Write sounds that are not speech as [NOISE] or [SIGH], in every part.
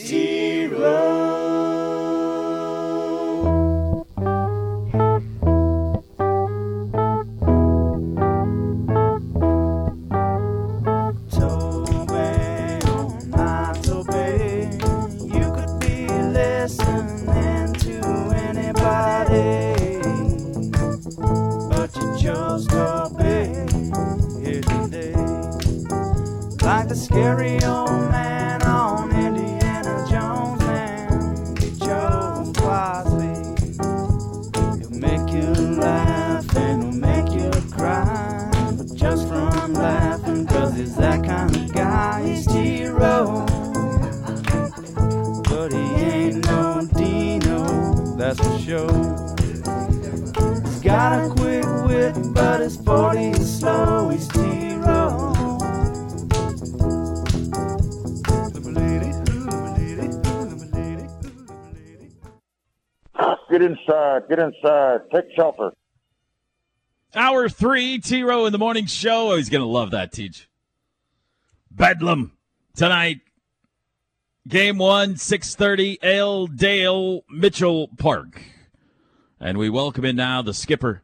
Toby, Get inside. Uh, Take shelter. Hour three, T Row in the morning show. Oh, he's going to love that, Teach. Bedlam tonight. Game one, 6.30, L. Dale Mitchell Park. And we welcome in now the skipper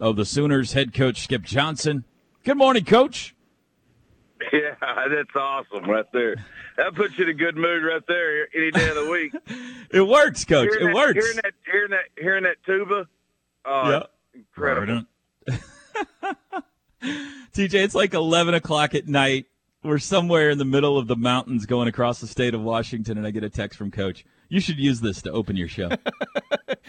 of the Sooners, head coach Skip Johnson. Good morning, coach. [LAUGHS] Yeah, that's awesome right there. That puts you in a good mood right there any day of the week. [LAUGHS] It works, coach. Hearing it that, works. Hearing that, hearing that, hearing that tuba. Oh, Yeah. incredible. TJ, [LAUGHS] it's like 11 o'clock at night. We're somewhere in the middle of the mountains going across the state of Washington, and I get a text from Coach. You should use this to open your show. [LAUGHS]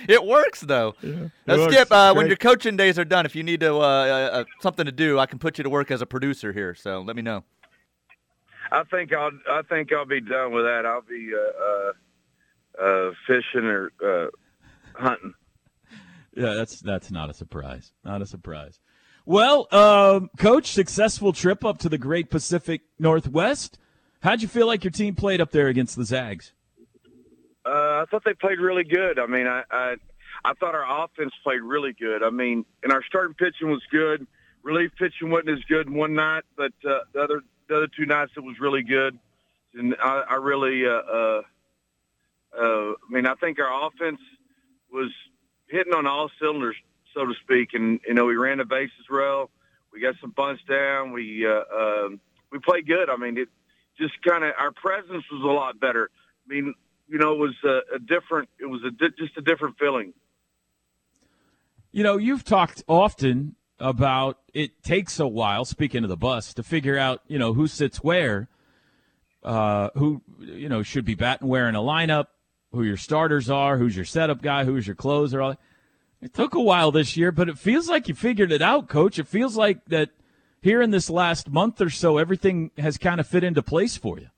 It works though. Now, works. Skip, uh, when your coaching days are done, if you need to uh, uh, uh, something to do, I can put you to work as a producer here. So let me know. I think I'll. I think I'll be done with that. I'll be uh, uh, uh, fishing or uh, hunting. Yeah, that's that's not a surprise. Not a surprise. Well, um, coach, successful trip up to the Great Pacific Northwest. How'd you feel like your team played up there against the Zags? Uh, I thought they played really good. I mean, I, I I thought our offense played really good. I mean, and our starting pitching was good. Relief pitching wasn't as good one night, but uh, the other the other two nights it was really good. And I, I really, uh, uh, uh, I mean, I think our offense was hitting on all cylinders, so to speak. And you know, we ran the bases well. We got some bunts down. We uh, um we played good. I mean, it just kind of our presence was a lot better. I mean, you know, it was a, a different. It was a di- just a different feeling. You know, you've talked often about it takes a while, speaking of the bus, to figure out, you know, who sits where, uh, who, you know, should be batting where in a lineup, who your starters are, who's your setup guy, who's your closer. All that. It took a while this year, but it feels like you figured it out, coach. It feels like that here in this last month or so, everything has kind of fit into place for you.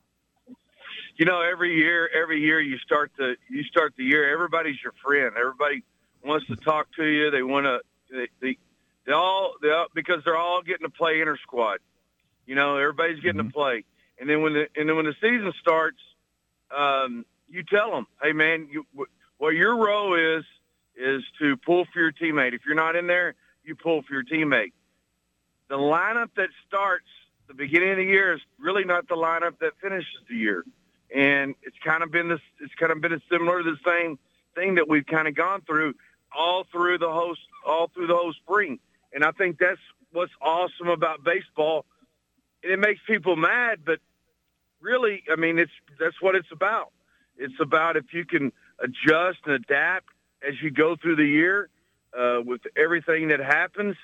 You know, every year, every year you start the you start the year. Everybody's your friend. Everybody wants to talk to you. They want to. They, they, they all they all, because they're all getting to play inter squad. You know, everybody's getting to play. And then when the and then when the season starts, um, you tell them, hey man, you, what your role is is to pull for your teammate. If you're not in there, you pull for your teammate. The lineup that starts the beginning of the year is really not the lineup that finishes the year, and it's kind of been this. It's kind of been a similar to the same thing that we've kind of gone through all through the whole all through the whole spring. And I think that's what's awesome about baseball. And it makes people mad, but really, I mean, it's that's what it's about. It's about if you can adjust and adapt as you go through the year uh, with everything that happens,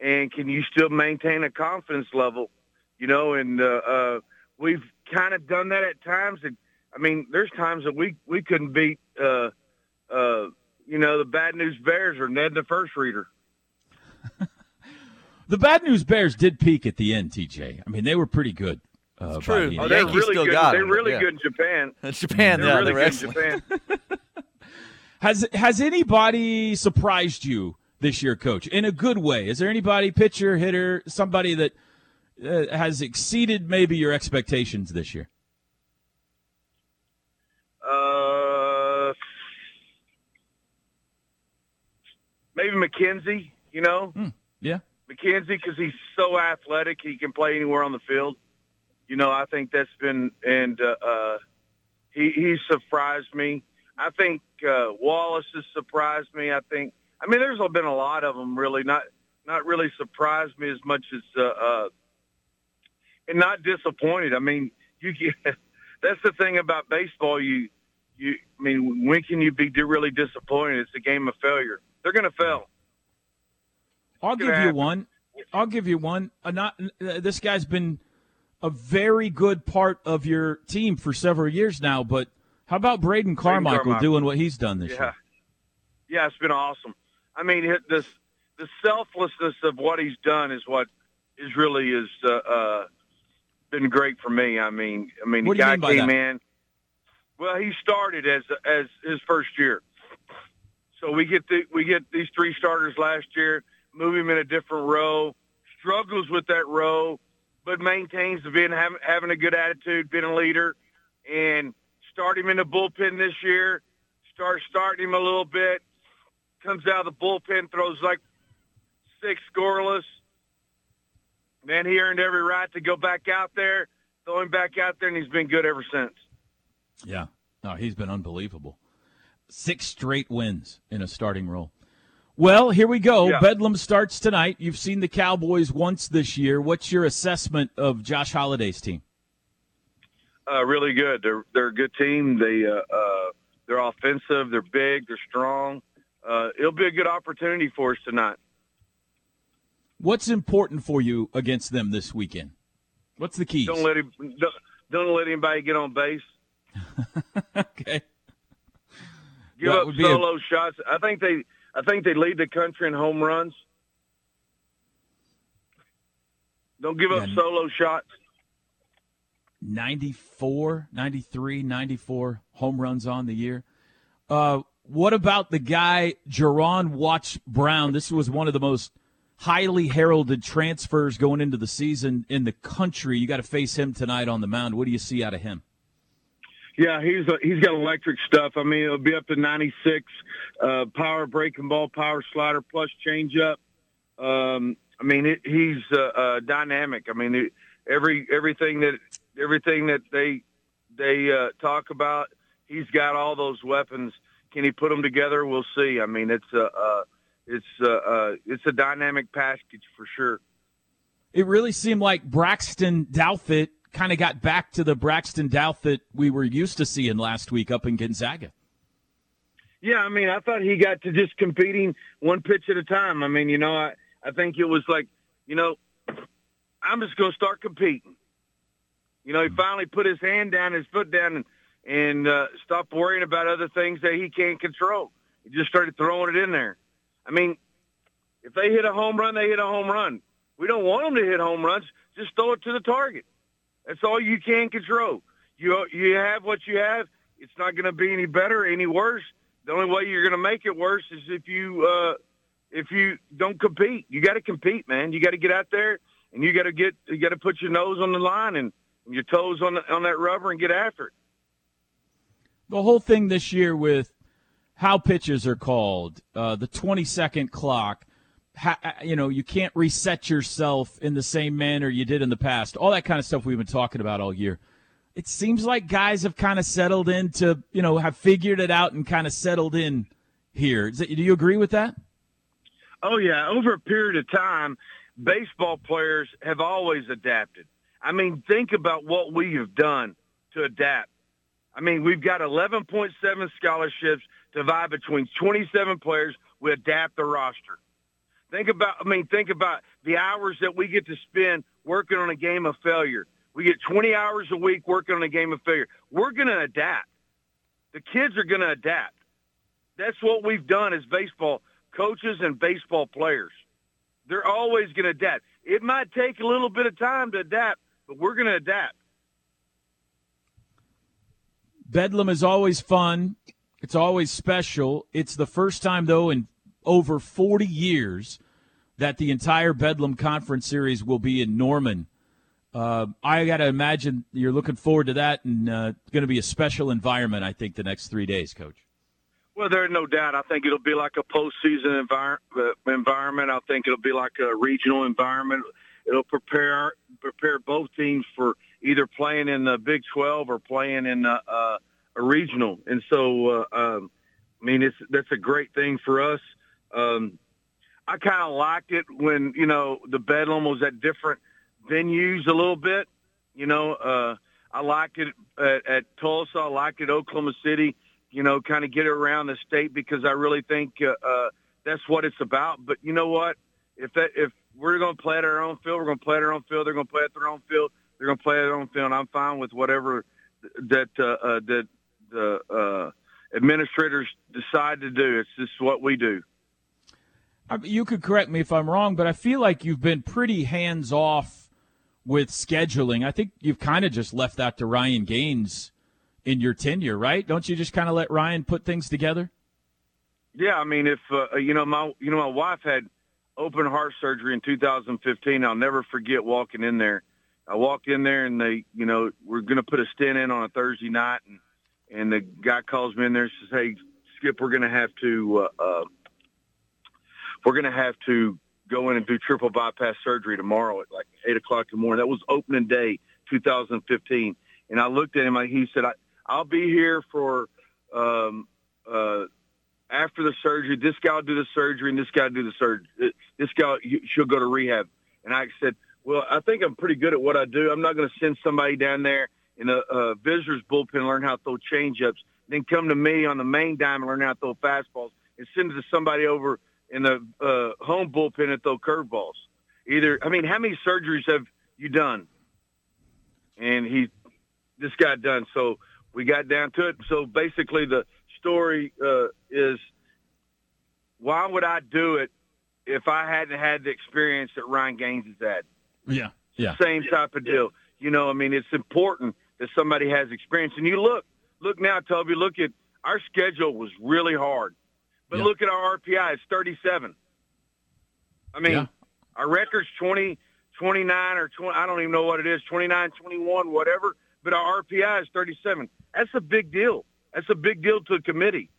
and can you still maintain a confidence level? You know, and uh, uh, we've kind of done that at times. And I mean, there's times that we we couldn't beat, uh, uh, you know, the Bad News Bears or Ned the First Reader. [LAUGHS] The bad news Bears did peak at the end, TJ. I mean, they were pretty good. Uh, true. the Oh, they're really still good. got they're them, really yeah. good in Japan. [LAUGHS] Japan, They're yeah, really they were good in. Japan. [LAUGHS] Has has anybody surprised you this year, Coach, in a good way? Is there anybody, pitcher, hitter, somebody that has exceeded maybe your expectations this year? Uh, maybe McKenzie. You know, Yeah. McKenzie because he's so athletic, he can play anywhere on the field. You know, I think that's been and uh, uh, he he surprised me. I think uh, Wallace has surprised me. I think. I mean, there's been a lot of them really not not really surprised me as much as uh, uh, and not disappointed. I mean, you get [LAUGHS] that's the thing about baseball. You you I mean, when can you be really disappointed? It's a game of failure. They're going to fail. I'll give you one. I'll give you one. Uh, not uh, this guy's been a very good part of your team for several years now, but how about Braden Carmichael, Carmichael. doing what he's done this yeah. year? Yeah, it's been awesome. I mean, this the selflessness of what he's done is what is really is uh, uh, been great for me. I mean, I mean, what the guy came that? in. Well, he started as as his first year, so we get the we get these three starters last year. Move him in a different row. Struggles with that row, but maintains the being having, having a good attitude, being a leader, and start him in the bullpen this year. Start starting him a little bit. Comes out of the bullpen, throws like six scoreless. Man, he earned every right to go back out there, throw him back out there, and he's been good ever since. Yeah, no, he's been unbelievable. Six straight wins in a starting role. Well, here we go. Yeah. Bedlam starts tonight. You've seen the Cowboys once this year. What's your assessment of Josh Holliday's team? Uh, really good. They're they're a good team. They uh, uh, they're offensive. They're big. They're strong. Uh, it'll be a good opportunity for us tonight. What's important for you against them this weekend? What's the key? Don't let him. Don't, don't let anybody get on base. [LAUGHS] okay. Give that up solo a... shots. I think they. I think they lead the country in home runs. Don't give yeah. up solo shots. 94, 93, 94 home runs on the year. Uh, what about the guy, Juaron Watts-Brown? This was one of the most highly heralded transfers going into the season in the country. You got to face him tonight on the mound. What do you see out of him? Yeah, he's a, he's got electric stuff. I mean, it'll be up to 96 uh, power breaking ball, power slider plus changeup. Um, I mean, it, he's uh, uh, dynamic. I mean, it, every everything that everything that they they uh, talk about. He's got all those weapons. Can he put them together? We'll see. I mean, it's a uh, it's a, uh, it's a dynamic package for sure. It really seemed like Braxton Douthit kind of got back to the Braxton Douthit we were used to seeing last week up in Gonzaga. Yeah, I mean, I thought he got to just competing one pitch at a time. I mean, you know, I I think it was like, you know, I'm just going to start competing. You know, he finally put his hand down, his foot down, and and uh, stopped worrying about other things that he can't control. He just started throwing it in there. I mean, if they hit a home run, they hit a home run. We don't want them to hit home runs. Just throw it to the target. That's all you can control. You you have what you have. It's not going to be any better, any worse. The only way you're going to make it worse is if you uh, if you don't compete. You got to compete, man. You got to get out there and you got to get you got to put your nose on the line and your toes on the, on that rubber and get after it. The whole thing this year with how pitches are called, uh, the 20 second clock, ha, uh, you know, you can't reset yourself in the same manner you did in the past. All that kind of stuff we've been talking about all year. It seems like guys have kind of settled into, you know, have figured it out and kind of settled in here. do you agree with that? Oh yeah, over a period of time, baseball players have always adapted. I mean, think about what we have done to adapt. I mean, we've got 11.7 scholarships divided between 27 players. We adapt the roster. Think about, I mean, think about the hours that we get to spend working on a game of failure. We get 20 hours a week working on a game of failure. We're going to adapt. The kids are going to adapt. That's what we've done as baseball coaches and baseball players. They're always going to adapt. It might take a little bit of time to adapt, but we're going to adapt. Bedlam is always fun. It's always special. It's the first time, though, in over 40 years that the entire Bedlam Conference Series will be in Norman. Uh, I got to imagine you're looking forward to that, and uh, it's going to be a special environment, I think, the next three days, Coach. Well, there's no doubt. I think it'll be like a postseason envir- uh, environment. I think it'll be like a regional environment. It'll prepare prepare both teams for either playing in the Big 12 or playing in the uh, a regional, and so uh, um, I mean it's that's a great thing for us. Um, I kind of liked it when you know the Bedlam was at different venues a little bit. You know, uh, I liked it at, at Tulsa. I liked it Oklahoma City. You know, kind of get it around the state because I really think uh, uh, that's what it's about. But you know what? If that if we're going to play at our own field, we're going to play at our own field. They're going to play at their own field. They're going to play at their own field. I'm fine with whatever that uh, uh, that the uh, administrators decide to do. It's just what we do. You could correct me if I'm wrong, but I feel like you've been pretty hands off with scheduling. I think you've kind of just left that to Ryan Gaines in your tenure, right? Don't you just kind of let Ryan put things together? Yeah, I mean, if uh, you know my you know my wife had open heart surgery in 2015. I'll never forget walking in there. I walked in there and they, you know, we're going to put a stent in on a Thursday night, and and the guy calls me in there and says, "Hey, Skip, we're going to have to uh, uh, we're going to have to go in and do triple bypass surgery tomorrow at like eight o'clock in the morning." That was opening day, 2015, and I looked at him. He said, I, "I'll be here for." Um, uh, after the surgery, this guy will do the surgery and this guy will do the surgery. This guy, she'll go to rehab. And I said, well, I think I'm pretty good at what I do. I'm not going to send somebody down there in a, a visitor's bullpen learn how to throw changeups, then come to me on the main diamond and learn how to throw fastballs and send it to somebody over in the uh, home bullpen and throw curveballs. Either, I mean, how many surgeries have you done? And he, this got done. So we got down to it. So basically, the story uh, is why would I do it if I hadn't had the experience that Ryan Gaines has had? Yeah, yeah. Same type of deal. You know, I mean, it's important that somebody has experience. And you look, look now, Toby. Look at our schedule was really hard, but Yeah. look at our RPI. It's 37. I mean, Yeah. our record's 20, 29 or 20. I don't even know what it is. 29, 21, whatever. But our RPI is 37. That's a big deal. That's a big deal to a committee.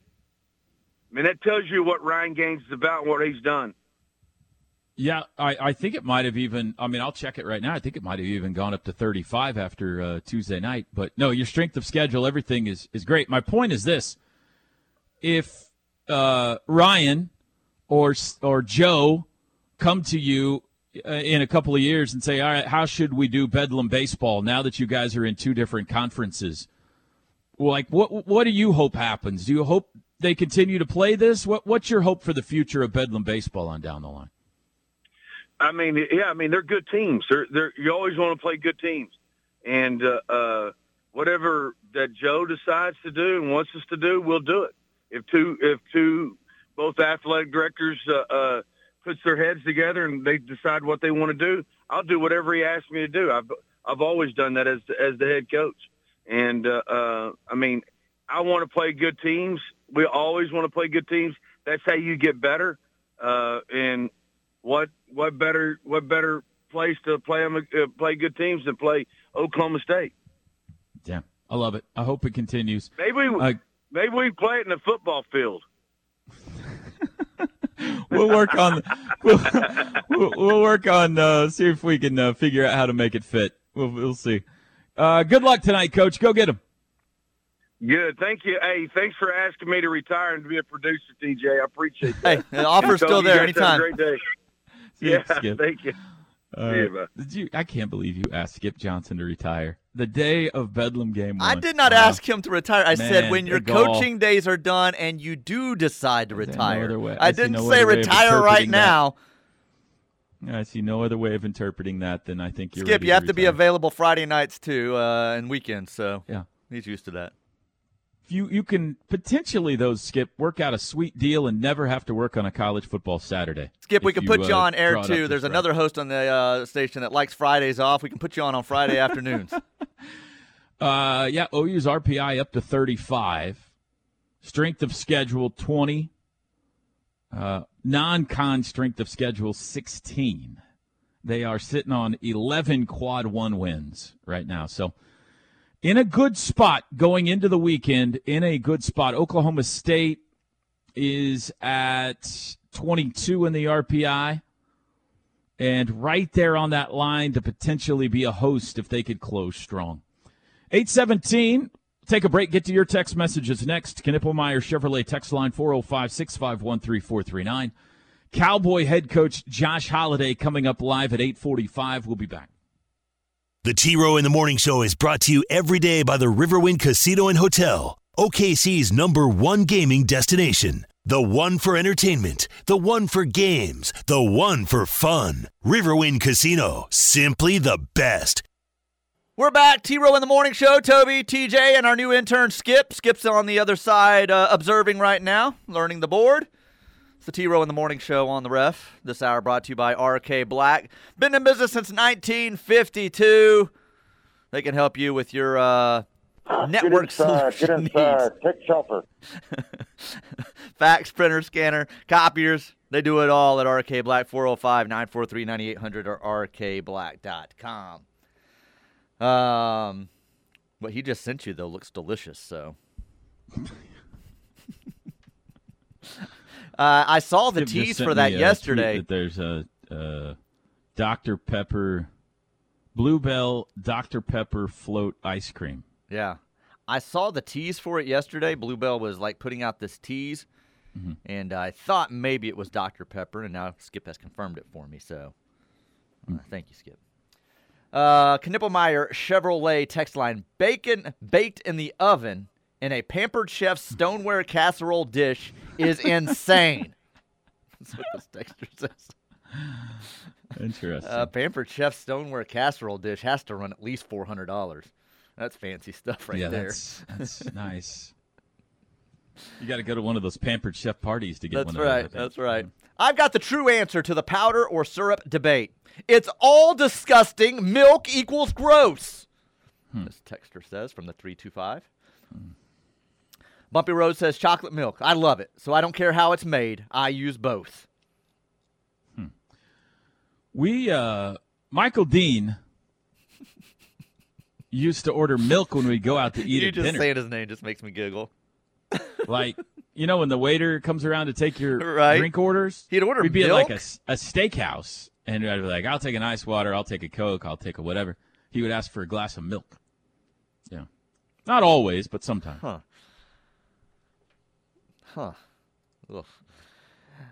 I mean, that tells you what Ryan Gaines is about and what he's done. Yeah, I, I think it might have even. I mean, I'll check it right now. I think it might have even gone up to 35 after uh, Tuesday night. But no, your strength of schedule, everything is is great. My point is this: if uh, Ryan or or Joe come to you uh, in a couple of years and say, "All right, how should we do Bedlam baseball now that you guys are in two different conferences?" Like, what what do you hope happens? Do you hope they continue to play this? What what's your hope for the future of Bedlam baseball on down the line? I mean, yeah, I mean they're good teams. They're they're you always want to play good teams, and uh, uh, whatever that Joe decides to do and wants us to do, we'll do it. If two if two both athletic directors uh, uh, puts their heads together and they decide what they want to do, I'll do whatever he asks me to do. I've I've always done that as as the head coach, and uh, uh, I mean I want to play good teams. We always want to play good teams. That's how you get better. Uh, and what what better what better place to play 'em, uh, play good teams than play Oklahoma State? Yeah, I love it. I hope it continues. Maybe we, Uh, maybe we play it in the football field. [LAUGHS] we'll work on we'll, we'll, we'll work on uh, see if we can uh, figure out how to make it fit. We'll, we'll see. Uh, good luck tonight, Coach. Go get him. Good, thank you. Hey, thanks for asking me to retire and to be a producer, TJ. I appreciate that. Hey, the offer's So still there guys have anytime. a Great day. See [LAUGHS] you, Yeah, [LAUGHS] Skip. thank you. Uh, you, did you? I can't believe you asked Skip Johnson to retire the day of Bedlam game. One. I did not Wow. ask him to retire. I said when your good call. coaching days are done and you do decide to I see no retire. way- I I didn't no say other way of retire right that. now. I see no other way of interpreting that than I think you're. Skip, ready you have to be available Friday nights too uh, and weekends, so Yeah. he's used to that. You you can potentially those skip work out a sweet deal and never have to work on a college football Saturday. Skip, we can put you uh, on air draw it up too. There's another host on the uh, station that likes Fridays off. We can put you on on Friday [LAUGHS] afternoons. Uh, yeah, OU's RPI up to 35. Strength of schedule 20. Uh, non-con strength of schedule 16. They are sitting on 11 quad one wins right now. So in a good spot going into the weekend. In a good spot. Oklahoma State is at 22 in the RPI. And right there on that line to potentially be a host if they could close strong. 817, take a break. Get to your text messages next. Knippelmeyer Chevrolet text line 405 651 3439. Cowboy head coach Josh Holliday coming up live at 845. We'll be back. The T Row in the Morning Show is brought to you every day by the Riverwind Casino and Hotel, OKC's number one gaming destination. The one for entertainment, the one for games, the one for fun. Riverwind Casino, simply the best. We're back. T Row in the Morning Show. Toby, TJ, and our new intern Skip. Skip's on the other side uh, observing right now, learning the board. It's the T Row in the Morning Show on the ref. This hour brought to you by RK Black. Been in business since 1952. They can help you with your uh, network Get inside. Get solution inside. Take shelter. [LAUGHS] Fax, printer, scanner, copiers. They do it all at RK Black 405 943 9800 or rkblack.com. Um, what he just sent you, though, looks delicious, so. [LAUGHS] Uh, I saw the just tease for that me a tweet yesterday. That there's a, uh Dr. Pepper, Bluebell Dr. Pepper float ice cream. Yeah. I saw the tease for it yesterday. Bluebell was like putting out this tease, Mm-hmm. and I thought maybe it was Dr. Pepper, and now Skip has confirmed it for me. So uh, Mm. thank you, Skip. Uh, Knippelmeyer Chevrolet text line bacon baked in the oven in a pampered chef stoneware casserole dish is [LAUGHS] insane. That's what this texture says. Interesting. A pampered chef stoneware casserole dish has to run at least four hundred dollars. That's fancy stuff right yeah, there. that's that's nice. You got to go to one of those pampered chef parties to get That's one of those. I right. That's right. I've got the true answer to the powder or syrup debate. It's all disgusting. Milk equals gross. Hmm. This texter says from the 325. Bumpy Road says chocolate milk. I love it. So I don't care how it's made. I use both. We uh Michael Dean [LAUGHS] used to order milk when we go out to [LAUGHS] eat you at just dinner. saying his name just makes me giggle. [LAUGHS] like you know when the waiter comes around to take your Right. drink orders He'd order we'd be at like a, milk? a steakhouse and i'd be like i'll take an ice water i'll take a coke i'll take a whatever he would ask for a glass of milk yeah not always but sometimes Huh. Huh. Ugh.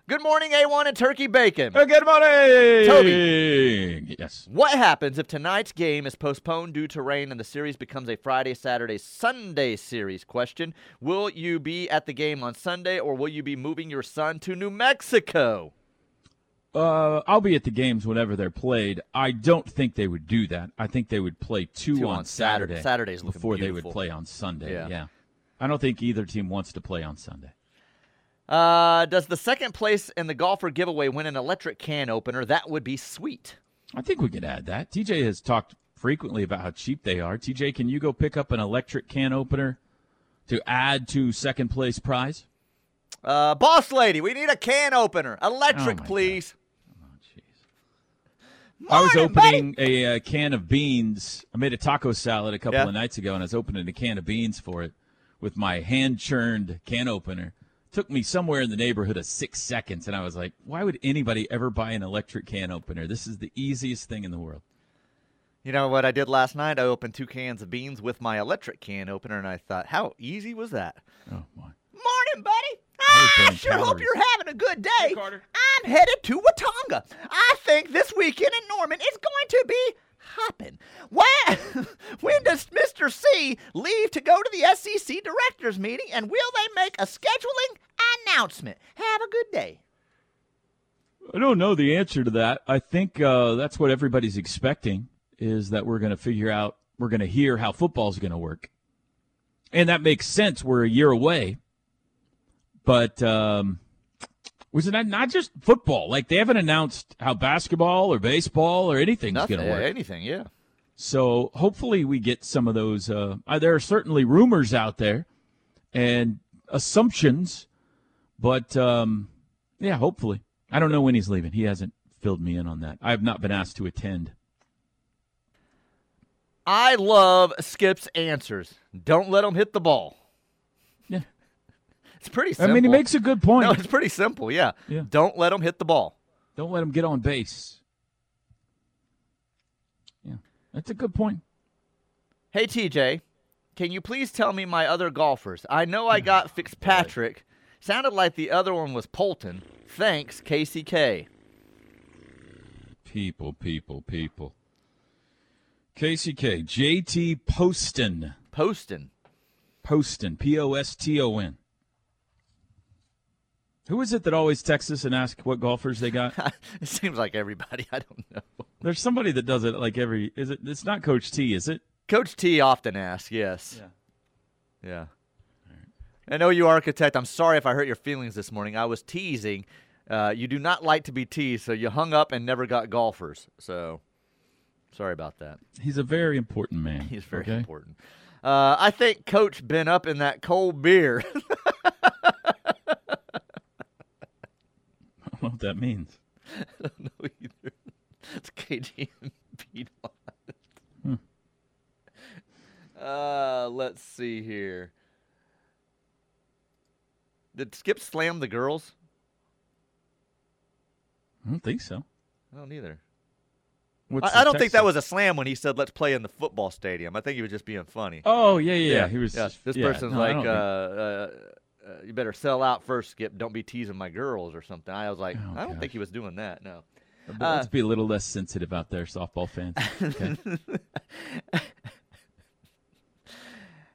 Good morning, A1 and Turkey Bacon. Uh, good morning Toby. yes What happens if tonight's game is postponed due to rain and the series becomes a Friday, Saturday, Sunday series? Question. Will you be at the game on Sunday or will you be moving your son to New Mexico? uh, i'll be at the games whenever they're played i don't think they would do that i think they would play two, Two on, on Saturday. saturday Saturday's looking before they beautiful. would play on sunday Yeah. yeah i don't think either team wants to play on sunday Uh, does the second place in the golfer giveaway win an electric can opener? That would be sweet. I think we could add that. TJ has talked frequently about how cheap they are. TJ, can you go pick up an electric can opener to add to second place prize? Uh, boss lady, we need a can opener. Electric, Oh, please. Oh, jeez. I was opening a, uh can of beans. I made a taco salad a couple Yeah. of nights ago, and I was opening a can of beans for it with my hand churned can opener. Took me somewhere in the neighborhood of six seconds, and I was like, "Why would anybody ever buy an electric can opener? This is the easiest thing in the world." You know what I did last night? I opened two cans of beans with my electric can opener, and I thought, how easy was that? Oh my! Morning, buddy. I was I burning sure hope you're having a good day. Carter. I'm headed to Watonga. I think this weekend in Norman is going to be hopping. When, [LAUGHS] when does Mr. C leave to go to the SEC directors meeting, and will they make a scheduling announcement? Have a good day. I don't know the answer to that. I think uh, that's what everybody's expecting is that we're going to figure out, we're going to hear how football's going to work. And that makes sense. We're a year away. But um, was it not, not just football? Like they haven't announced how basketball or baseball or anything's going to work. anything, yeah. So hopefully we get some of those. Uh, uh, there are certainly rumors out there and assumptions, but um, yeah, hopefully. I don't know when he's leaving. He hasn't filled me in on that. I have not been asked to attend. I love Skip's answers. Don't let him hit the ball. It's pretty simple. I mean, he makes a good point. No, it's pretty simple, yeah. Yeah. Don't let him hit the ball. Don't let him get on base. Yeah, that's a good point. Hey, TJ, Can you please tell me my other golfers? I know I hmm. got Fitzpatrick. Sounded like the other one was Polton. Thanks, KCK. People, people, people. KCK, JT Poston. Poston. Poston, P O S T O N. Who is it that always texts us and asks what golfers they got? [LAUGHS] it seems like everybody. [LAUGHS] I don't know. There's somebody that does it like every. Is it? It's not Coach T, is it? Coach T often asks, yes. Yeah. Yeah. I know you architect. I'm sorry if I hurt your feelings this morning. I was teasing. Uh, you do not like to be teased, so you hung up and never got golfers. So sorry about that. He's a very important man. He's very okay? important. Uh, I think Coach been up in that cold beer. [LAUGHS] I don't know what that means. [LAUGHS] I don't know either. It's KG and Pete on it. Hmm. Uh, let's see here. Did Skip slam the girls? I don't think so. I don't either. What's I, I don't think that was a slam when he said, "Let's play in the football stadium." I think he was just being funny. Oh yeah, yeah, yeah. He was. Yeah, just- this yeah, person's no, like, uh, uh, uh, "You better sell out first, Skip. Don't be teasing my girls or something." I was like, Oh, "I don't gosh. think he was doing that." No. But uh, let's be a little less sensitive out there, softball fans. Okay. [LAUGHS]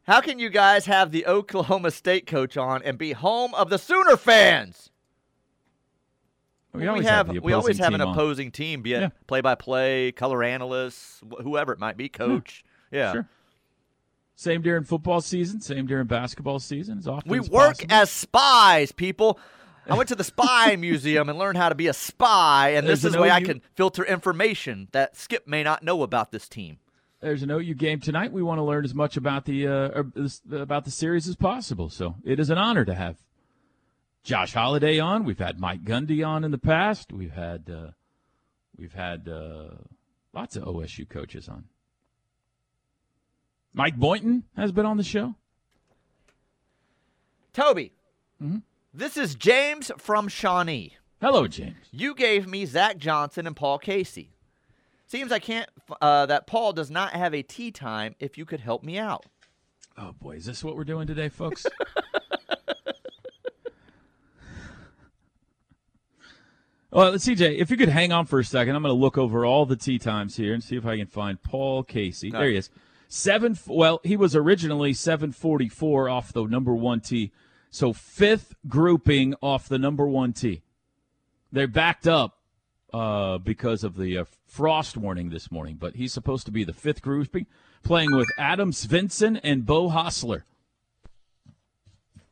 How can you guys have the Oklahoma State coach on and be home of the Sooner fans? we always have, have, we always have an team on. opposing team, be it Yeah. play-by-play, color analysts, wh- whoever it might be, coach. Yeah. Sure. Same during football season, same during basketball season. As often We as work possible. as spies, people. I went to the spy [LAUGHS] museum and learned how to be a spy, and this is the way I can filter information that Skip may not know about this team. There's an OU game tonight. We want to learn as much about the uh, about the series as possible. So it is an honor to have Josh Holliday on. We've had Mike Gundy on in the past. We've had uh, we've had uh, lots of OSU coaches on. Mike Boynton has been on the show. Toby, Mm-hmm. this is James from Shawnee. Hello, James. You gave me Zach Johnson and Paul Casey. Seems I can't. Uh, that Paul does not have a tee time. If you could help me out. Oh boy, is this what we're doing today, folks? [LAUGHS] well, CJ, if you could hang on for a second, I'm going to look over all the tee times here and see if I can find Paul Casey. There he is. Seven. Well, he was originally 744 off the number one tee, so fifth grouping off the number one tee. They're backed up uh, because of the uh, frost warning this morning, but he's supposed to be the fifth grouping, playing with Adam Svensson and Beau Hossler.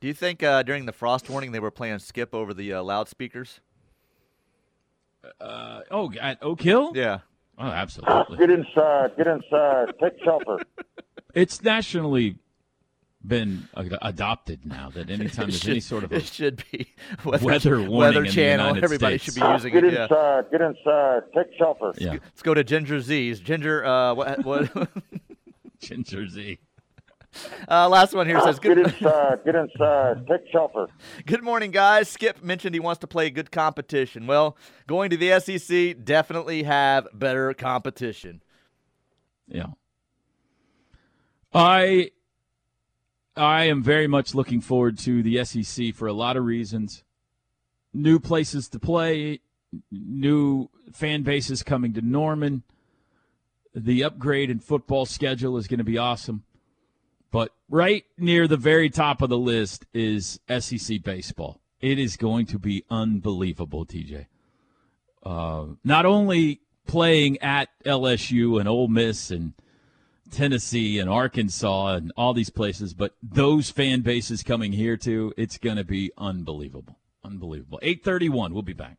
Do you think uh, during the frost warning they were playing Skip over the uh, loudspeakers? Uh, oh, at Oak Hill? Yeah. Oh, absolutely. Get inside. Get inside. Take shelter. [LAUGHS] It's nationally been adopted now that anytime [LAUGHS] It there's should, any sort of [LAUGHS] a it should be weather, weather warning weather in the channel. Everybody States. should be using Get it. get inside. Get inside. Take shelter. yeah, Let's go to Ginger Z's. Ginger, uh, what? what Ginger Z. [LAUGHS] uh, last one here says, Get good, inside. Get inside. Take shelter. [LAUGHS] good morning, guys. Skip mentioned he wants to play good competition. Well, going to the SEC, definitely have better competition. Yeah. I I am very much looking forward to the SEC for a lot of reasons. New places to play, new fan bases coming to Norman. The upgrade in football schedule is going to be awesome. But right near the very top of the list is SEC baseball. It is going to be unbelievable, TJ. Uh, not only playing at LSU and Ole Miss and Tennessee and Arkansas and all these places, but those fan bases coming here too, it's going to be unbelievable. Unbelievable. 831, we'll be back.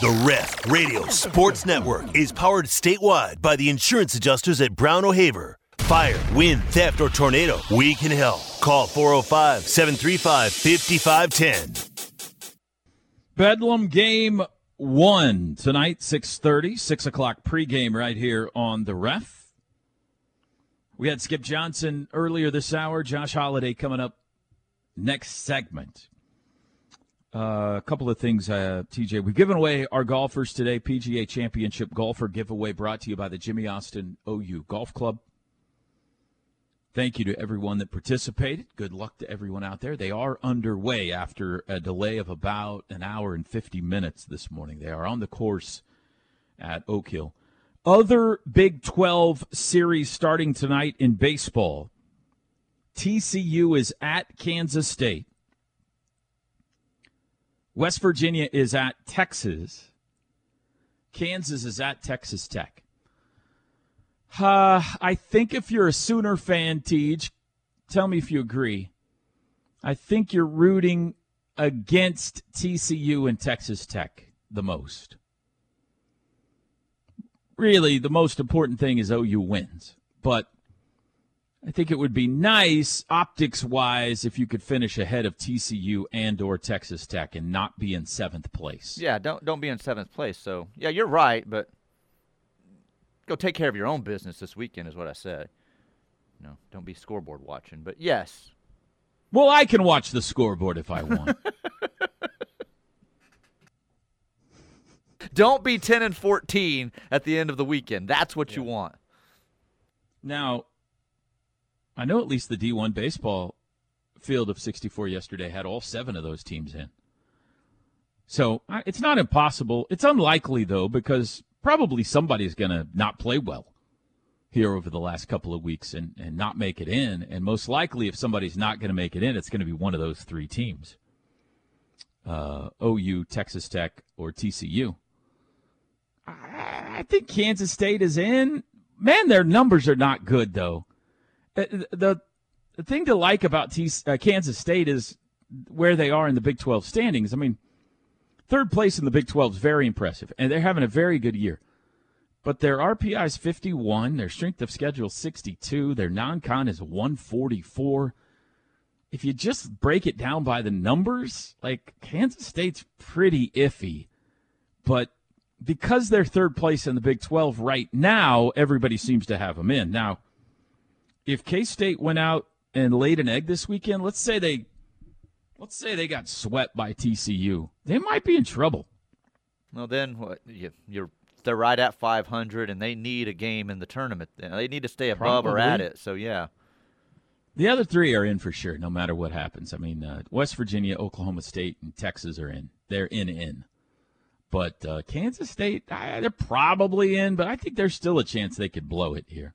The Ref Radio Sports Network is powered statewide by the insurance adjusters at Brown O'Haver. Fire, wind, theft, or tornado, we can help. Call 405 735 5510. Bedlam game one tonight, 6.30, 6 o'clock pregame right here on the ref. We had Skip Johnson earlier this hour, Josh Holliday coming up next segment. Uh, a couple of things, uh, TJ. We've given away our golfers today. PGA Championship Golfer giveaway brought to you by the Jimmy Austin OU Golf Club. Thank you to everyone that participated. Good luck to everyone out there. They are underway after a delay of about an hour and 50 minutes this morning. They are on the course at Oak Hill. Other Big 12 series starting tonight in baseball. TCU is at Kansas State. West Virginia is at Texas. Kansas is at Texas Tech. Uh, I think if you're a Sooner fan, Tej, tell me if you agree. I think you're rooting against TCU and Texas Tech the most. Really, the most important thing is OU wins. But I think it would be nice optics wise if you could finish ahead of TCU and or Texas Tech and not be in seventh place. Yeah, don't don't be in seventh place. So yeah, you're right, but go take care of your own business this weekend is what I said. No, don't be scoreboard watching. But yes, Well, I can watch the scoreboard if I want. [LAUGHS] don't be ten and fourteen at the end of the weekend. That's what you want. now, I know at least the D1 baseball field of 64 yesterday had all seven of those teams in. So it's not impossible. It's unlikely, though, because probably somebody's going to not play well here over the last couple of weeks and, and not make it in. And most likely, if somebody's not going to make it in, it's going to be one of those three teams uh, OU, Texas Tech, or TCU. I think Kansas State is in. Man, their numbers are not good, though. Uh, The, the thing to like about T, uh, Kansas State is where they are in the Big 12 standings. I mean, third place in the Big 12 is very impressive, and they're having a very good year. But their RPI is 51, their strength of schedule is 62, their non-con is 144. If you just break it down by the numbers, like Kansas State's pretty iffy. But because they're third place in the Big 12 right now, everybody seems to have them in. Now, if K State went out and laid an egg this weekend, let's say they let's say they got swept by TCU, they might be in trouble. Well, then what? You, you're they're right at 500, and they need a game in the tournament. They need to stay above or at it. So yeah, The other three are in for sure, no matter what happens. I mean, uh, West Virginia, Oklahoma State, and Texas are in. They're in in. But uh, Kansas State, they're probably in, but I think there's still a chance they could blow it here.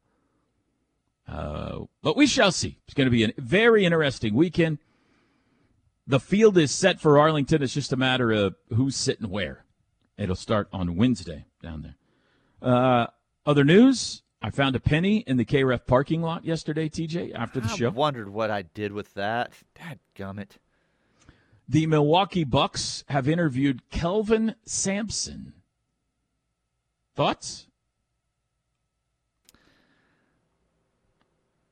Uh, but we shall see. It's going to be a very interesting weekend. The field is set for Arlington. It's just a matter of who's sitting where. It'll start on Wednesday down there. Uh, other news I found a penny in the KREF parking lot yesterday, TJ, after the show. I show. wondered what I did with that. Dad gummit. The Milwaukee Bucks have interviewed Kelvin Sampson. Thoughts?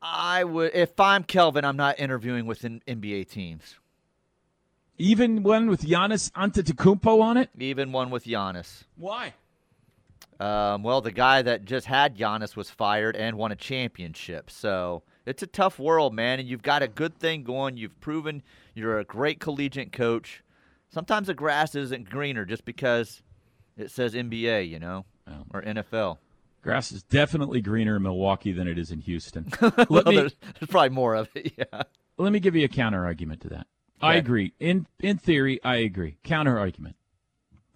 I would if I'm Kelvin, I'm not interviewing with NBA teams. Even one with Giannis Antetokounmpo on it? Even one with Giannis. Why? Um, well, the guy that just had Giannis was fired and won a championship. So it's a tough world, man. And you've got a good thing going. You've proven you're a great collegiate coach. Sometimes the grass isn't greener just because it says NBA, you know, Well. or NFL. Grass is definitely greener in Milwaukee than it is in Houston. [LAUGHS] well, me, there's, there's probably more of it. Yeah. let me give you a counter argument to that. I agree. In in theory, I agree. Counter argument.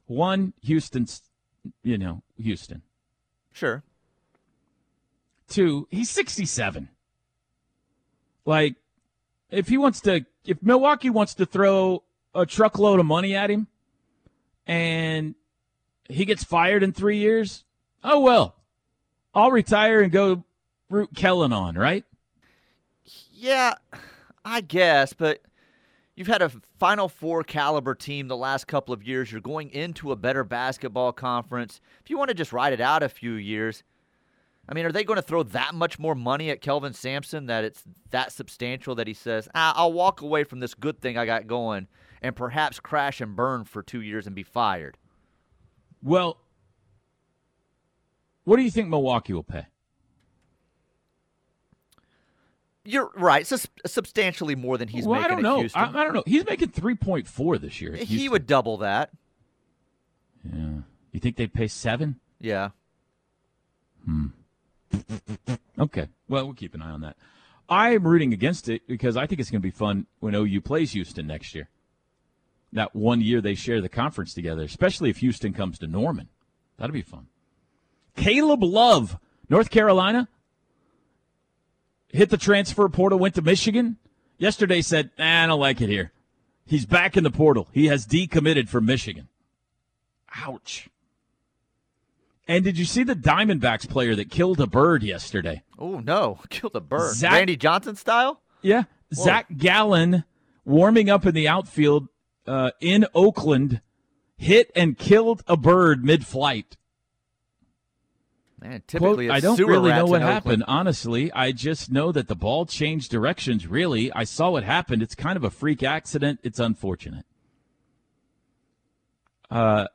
One, Houston's, you know, Houston. Sure. Two, he's 67. Like, if he wants to, if Milwaukee wants to throw a truckload of money at him and he gets fired in three years, oh well. I'll retire and go root Kellen on, right? Yeah, I guess, but you've had a Final Four caliber team the last couple of years. You're going into a better basketball conference. If you want to just ride it out a few years, I mean, are they going to throw that much more money at Kelvin Sampson that it's that substantial that he says, ah, I'll walk away from this good thing I got going and perhaps crash and burn for two years and be fired? Well, what do you think Milwaukee will pay? You're right. Sus- substantially more than he's well, making I don't know. Houston. I, I don't know. He's making 3.4 this year. he would double that. Yeah. You think they'd pay seven? Yeah. Hmm. Okay. Well, we'll keep an eye on that. I'm rooting against it because I think it's going to be fun when OU plays Houston next year. That one year they share the conference together, especially if Houston comes to Norman. That'd be fun. Caleb Love, North Carolina, hit the transfer portal, went to Michigan. Yesterday said, nah, I don't like it here. He's back in the portal. He has decommitted from Michigan. Ouch. And did you see the Diamondbacks player that killed a bird yesterday? Oh no, [LAUGHS] killed a bird. Zach- Randy Johnson style. Yeah. Zach Gallen warming up in the outfield uh, in Oakland hit and killed a bird mid flight. Man, Quote, typically I it's don't really know what happened, honestly. I just know that the ball changed directions, really. I saw what happened. It's kind of a freak accident. It's unfortunate. Uh,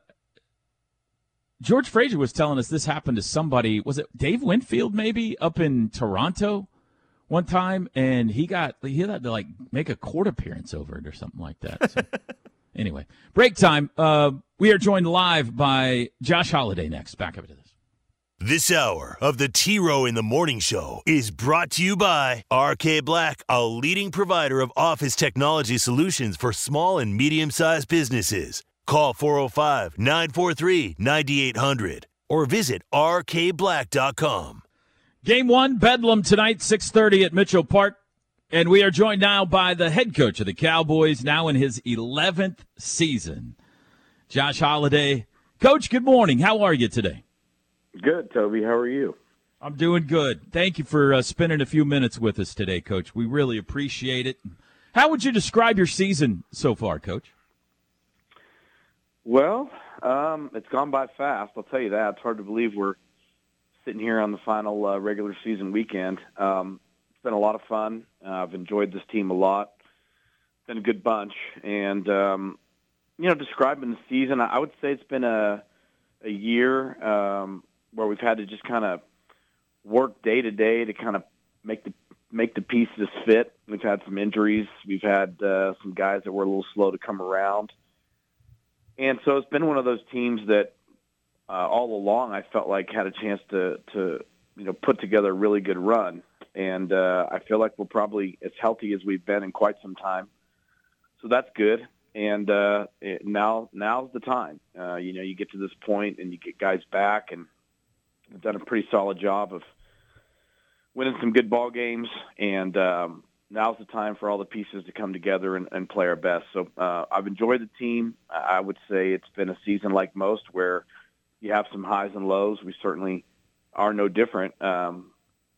George Frazier was telling us this happened to somebody. Was it Dave Winfield, maybe, up in Toronto one time? And he got, he had to like make a court appearance over it or something like that. So, [LAUGHS] anyway, break time. Uh, we are joined live by Josh Holliday next. Back up to this. This hour of the T Row in the Morning Show is brought to you by RK Black, a leading provider of office technology solutions for small and medium sized businesses. Call 405 943 9800 or visit rkblack.com. Game one, Bedlam tonight, 6.30 at Mitchell Park. And we are joined now by the head coach of the Cowboys, now in his 11th season, Josh Holliday. Coach, good morning. How are you today? Good, Toby. How are you? I'm doing good. Thank you for uh, spending a few minutes with us today, Coach. We really appreciate it. How would you describe your season so far, Coach? Well, um, it's gone by fast. I'll tell you that. It's hard to believe we're sitting here on the final uh, regular season weekend. Um, it's been a lot of fun. Uh, I've enjoyed this team a lot. It's been a good bunch, and um, you know, describing the season, I would say it's been a a year um, where we've had to just kind of work day to day to kind of make the make the pieces fit. We've had some injuries. We've had uh, some guys that were a little slow to come around. And so it's been one of those teams that uh, all along I felt like had a chance to to you know put together a really good run, and uh, I feel like we're probably as healthy as we've been in quite some time. So that's good. And uh, it, now now's the time. Uh, you know, you get to this point and you get guys back, and we've done a pretty solid job of winning some good ball games, and um, now's the time for all the pieces to come together and, and play our best. So uh, I've enjoyed the team. I would say it's been a season like most where you have some highs and lows. We certainly are no different. Um,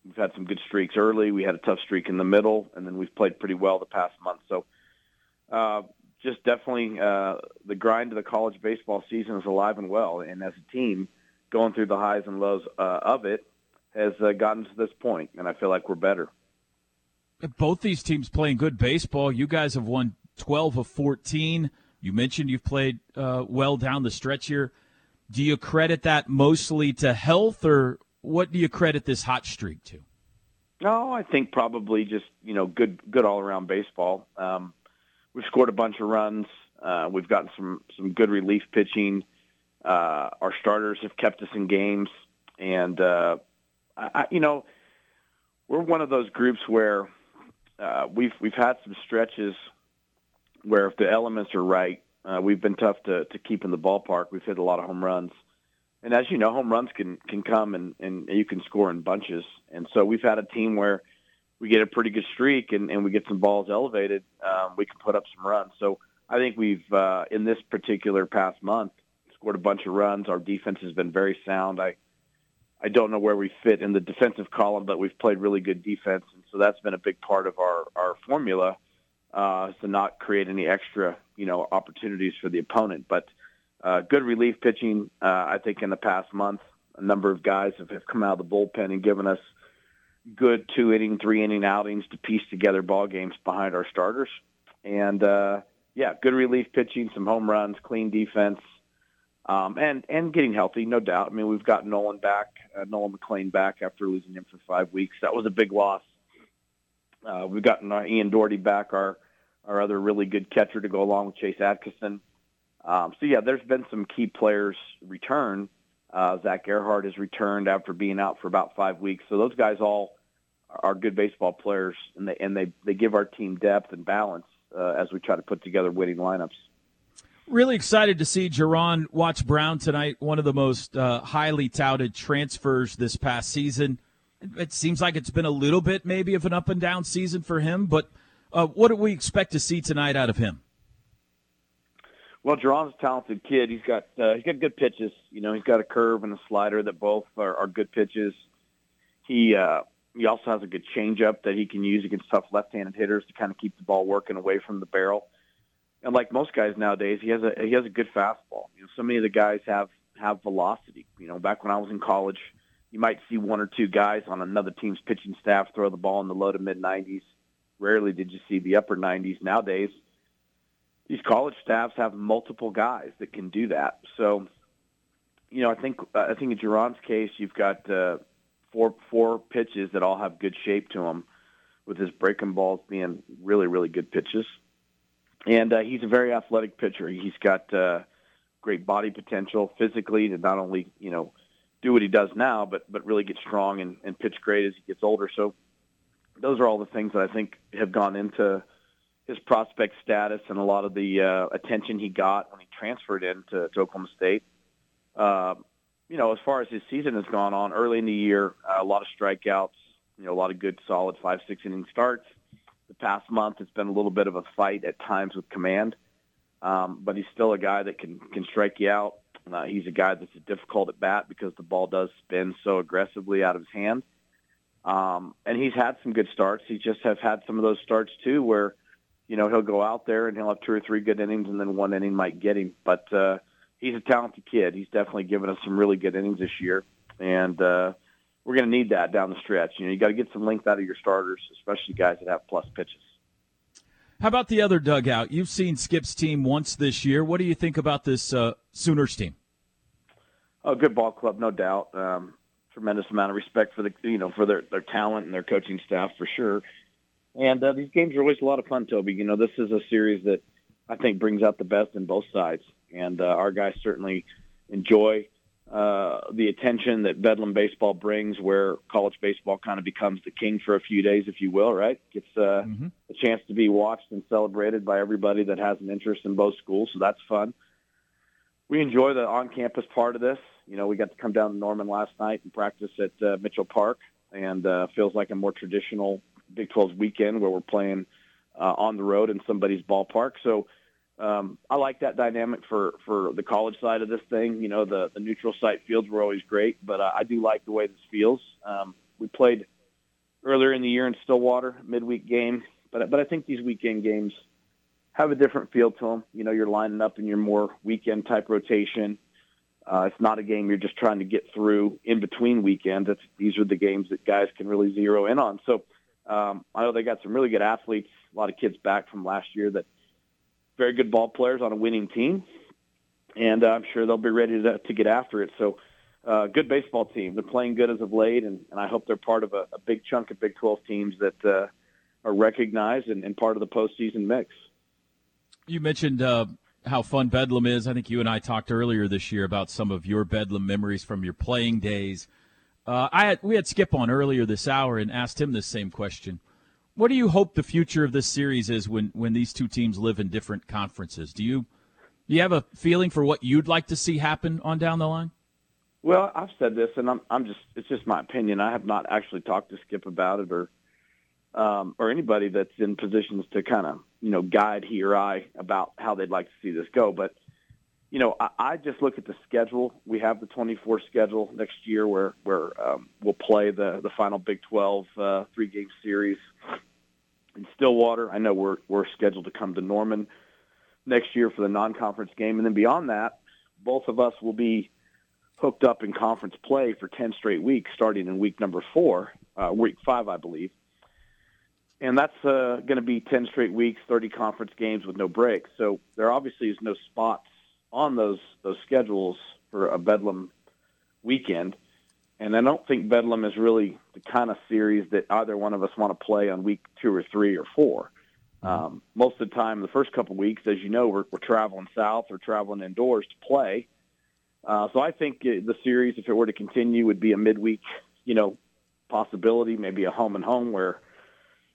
we've had some good streaks early. We had a tough streak in the middle, and then we've played pretty well the past month. So uh, just definitely uh, the grind of the college baseball season is alive and well. And as a team, going through the highs and lows uh, of it has uh, gotten to this point, and I feel like we're better. Both these teams playing good baseball. You guys have won 12 of 14. You mentioned you've played uh, well down the stretch here. Do you credit that mostly to health, or what do you credit this hot streak to? No, I think probably just you know good good all around baseball. Um, we've scored a bunch of runs. Uh, we've gotten some some good relief pitching. Uh, our starters have kept us in games, and uh, I, you know we're one of those groups where uh, we've we've had some stretches where if the elements are right, uh, we've been tough to to keep in the ballpark. We've hit a lot of home runs. And as you know, home runs can can come and, and you can score in bunches. And so we've had a team where we get a pretty good streak and, and we get some balls elevated, um, we can put up some runs. So I think we've uh, in this particular past month scored a bunch of runs. Our defense has been very sound. I I don't know where we fit in the defensive column, but we've played really good defense, and so that's been a big part of our our formula uh, to not create any extra you know opportunities for the opponent, but uh, good relief pitching. Uh, I think in the past month, a number of guys have, have come out of the bullpen and given us good two inning, three inning outings to piece together ball games behind our starters. And uh, yeah, good relief pitching, some home runs, clean defense, um, and and getting healthy, no doubt. I mean, we've got Nolan back, uh, Nolan McLean back after losing him for five weeks. That was a big loss. Uh, we've gotten uh, Ian Doherty back, our our other really good catcher to go along with Chase Adkison. Um, so yeah, there's been some key players return. Uh, Zach Ehrhard has returned after being out for about five weeks. So those guys all are good baseball players, and they and they they give our team depth and balance uh, as we try to put together winning lineups. Really excited to see Juaron Watts-Brown tonight, one of the most uh, highly touted transfers this past season. It seems like it's been a little bit maybe of an up and down season for him, but uh, what do we expect to see tonight out of him? Well, Juaron's a talented kid. He's got uh, he's got good pitches. You know, he's got a curve and a slider that both are, are good pitches. He uh, he also has a good changeup that he can use against tough left-handed hitters to kind of keep the ball working away from the barrel and like most guys nowadays, he has a he has a good fastball. You know, so many of the guys have have velocity. You know, back when I was in college, you might see one or two guys on another team's pitching staff throw the ball in the low to mid 90s. Rarely did you see the upper 90s. Nowadays, these college staffs have multiple guys that can do that. So, you know, I think I think in Juaron's case, you've got uh, four four pitches that all have good shape to them, with his breaking balls being really really good pitches and uh, he's a very athletic pitcher. He's got uh, great body potential physically to not only you know do what he does now, but but really get strong and, and pitch great as he gets older. So those are all the things that I think have gone into his prospect status and a lot of the uh, attention he got when he transferred into to Oklahoma State. Uh, you know, as far as his season has gone on, early in the year, uh, a lot of strikeouts, you know, a lot of good, solid five, six inning starts the past month. It's been a little bit of a fight at times with command, um, but he's still a guy that can can strike you out. Uh, he's a guy that's difficult at bat because the ball does spin so aggressively out of his hand. Um, and he's had some good starts. He just have had some of those starts too, where you know he'll go out there and he'll have two or three good innings, and then one inning might get him. But uh, he's a talented kid. He's definitely given us some really good innings this year, and uh, we're going to need that down the stretch. You know, you got to get some length out of your starters, especially guys that have plus pitches. How about the other dugout? You've seen Skip's team once this year. What do you think about this uh, Sooners team? Oh, good ball club, no doubt. Um, tremendous amount of respect for the you know for their their talent and their coaching staff for sure. And uh, these games are always a lot of fun, Toby. You know, this is a series that I think brings out the best in both sides, and uh, our guys certainly enjoy uh, the attention that Bedlam baseball brings, where college baseball kind of becomes the king for a few days, if you will, right? Gets uh, mm-hmm. a chance to be watched and celebrated by everybody that has an interest in both schools, so that's fun. We enjoy the on-campus part of this. You know, we got to come down to Norman last night and practice at uh, Mitchell Park, and uh, feels like a more traditional Big 12 weekend where we're playing uh, on the road in somebody's ballpark. So um, I like that dynamic for for the college side of this thing. You know, the the neutral site fields were always great, but uh, I do like the way this feels. Um, we played earlier in the year in Stillwater midweek game, but but I think these weekend games have a different feel to them. You know, you're lining up in your more weekend type rotation. Uh, it's not a game you're just trying to get through in between weekends. It's, these are the games that guys can really zero in on. So um, I know they got some really good athletes, a lot of kids back from last year that very good ball players on a winning team, and uh, I'm sure they'll be ready to, to get after it. So, uh, good baseball team. They're playing good as of late, and, and I hope they're part of a, a big chunk of Big 12 teams that uh, are recognized and, and part of the postseason mix. You mentioned uh, how fun Bedlam is. I think you and I talked earlier this year about some of your Bedlam memories from your playing days. Uh, I had, we had Skip on earlier this hour and asked him this same question. What do you hope the future of this series is when, when these two teams live in different conferences? Do you do you have a feeling for what you'd like to see happen on down the line? Well, I've said this, and I'm I'm just it's just my opinion. I have not actually talked to Skip about it or um, or anybody that's in positions to kind of you know guide he or I about how they'd like to see this go. But you know, I, I just look at the schedule. We have the 24 schedule next year where where um, we'll play the the final Big 12 uh, three game series in Stillwater. I know we're we're scheduled to come to Norman next year for the non-conference game, and then beyond that, both of us will be hooked up in conference play for 10 straight weeks, starting in week number four, uh, week five, I believe. And that's uh, going to be 10 straight weeks, 30 conference games with no breaks. So there obviously is no spots on those those schedules for a Bedlam weekend. And I don't think Bedlam is really the kind of series that either one of us want to play on week two or three or 4 mm-hmm. um, most of the time, the first couple of weeks, as you know, we're, we're traveling south or traveling indoors to play. Uh, so I think the series, if it were to continue, would be a midweek, you know, possibility, maybe a home and home where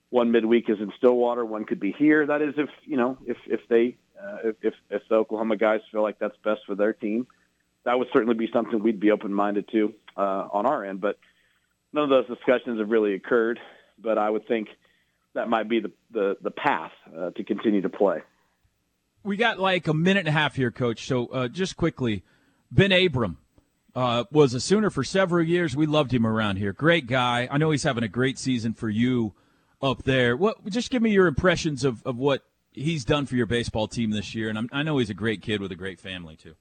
one midweek is in Stillwater, one could be here. That is if you know if if they uh, if if the Oklahoma guys feel like that's best for their team, that would certainly be something we'd be open minded to uh, on our end. But none of those discussions have really occurred. But I would think that might be the the, the path uh, to continue to play. We got like a minute and a half here, Coach. So uh, just quickly, Ben Abram uh, was a Sooner for several years. We loved him around here. Great guy. I know he's having a great season for you up there. What? Just give me your impressions of, of what he's done for your baseball team this year. And I'm, i know he's a great kid with a great family too.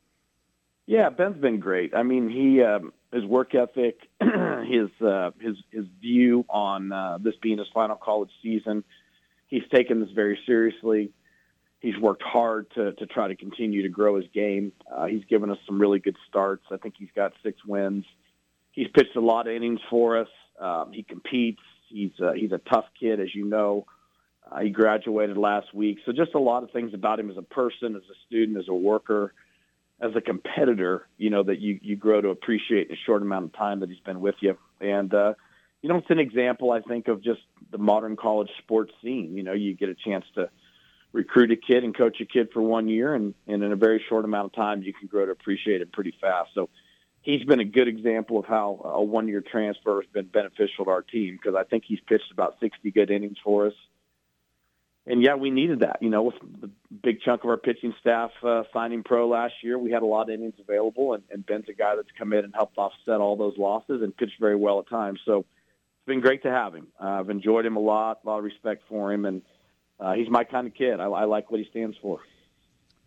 Yeah, Ben's been great. I mean, he um, his work ethic, [CLEARS THROAT] his uh, his his view on uh, this being his final college season. He's taken this very seriously. He's worked hard to to try to continue to grow his game. Uh, he's given us some really good starts. I think he's got six wins. He's pitched a lot of innings for us. Um, he competes. He's uh, he's a tough kid, as you know. Uh, he graduated last week, so just a lot of things about him as a person, as a student, as a worker, as a competitor. You know that you you grow to appreciate in a short amount of time that he's been with you, and uh, you know it's an example, I think, of just the modern college sports scene. You know, you get a chance to recruit a kid and coach a kid for one year, and, and in a very short amount of time, you can grow to appreciate it pretty fast. So he's been a good example of how a one year transfer has been beneficial to our team because I think he's pitched about 60 good innings for us. And yeah, we needed that. You know, with the big chunk of our pitching staff uh, signing pro last year, we had a lot of innings available, and, and Ben's a guy that's come in and helped offset all those losses and pitched very well at times. So it's been great to have him. Uh, I've enjoyed him a lot, a lot of respect for him, and uh, he's my kind of kid. I, I like what he stands for.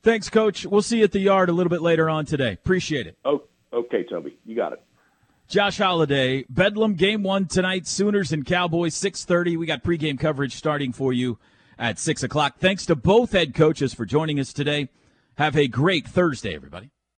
Thanks, Coach. We'll see you at the yard a little bit later on today. Appreciate it. Oh, Okay, Toby, you got it. Josh Holliday, Bedlam game one tonight. Sooners and Cowboys, six thirty. We got pregame coverage starting for you at six o'clock. Thanks to both head coaches for joining us today. Have a great Thursday, everybody.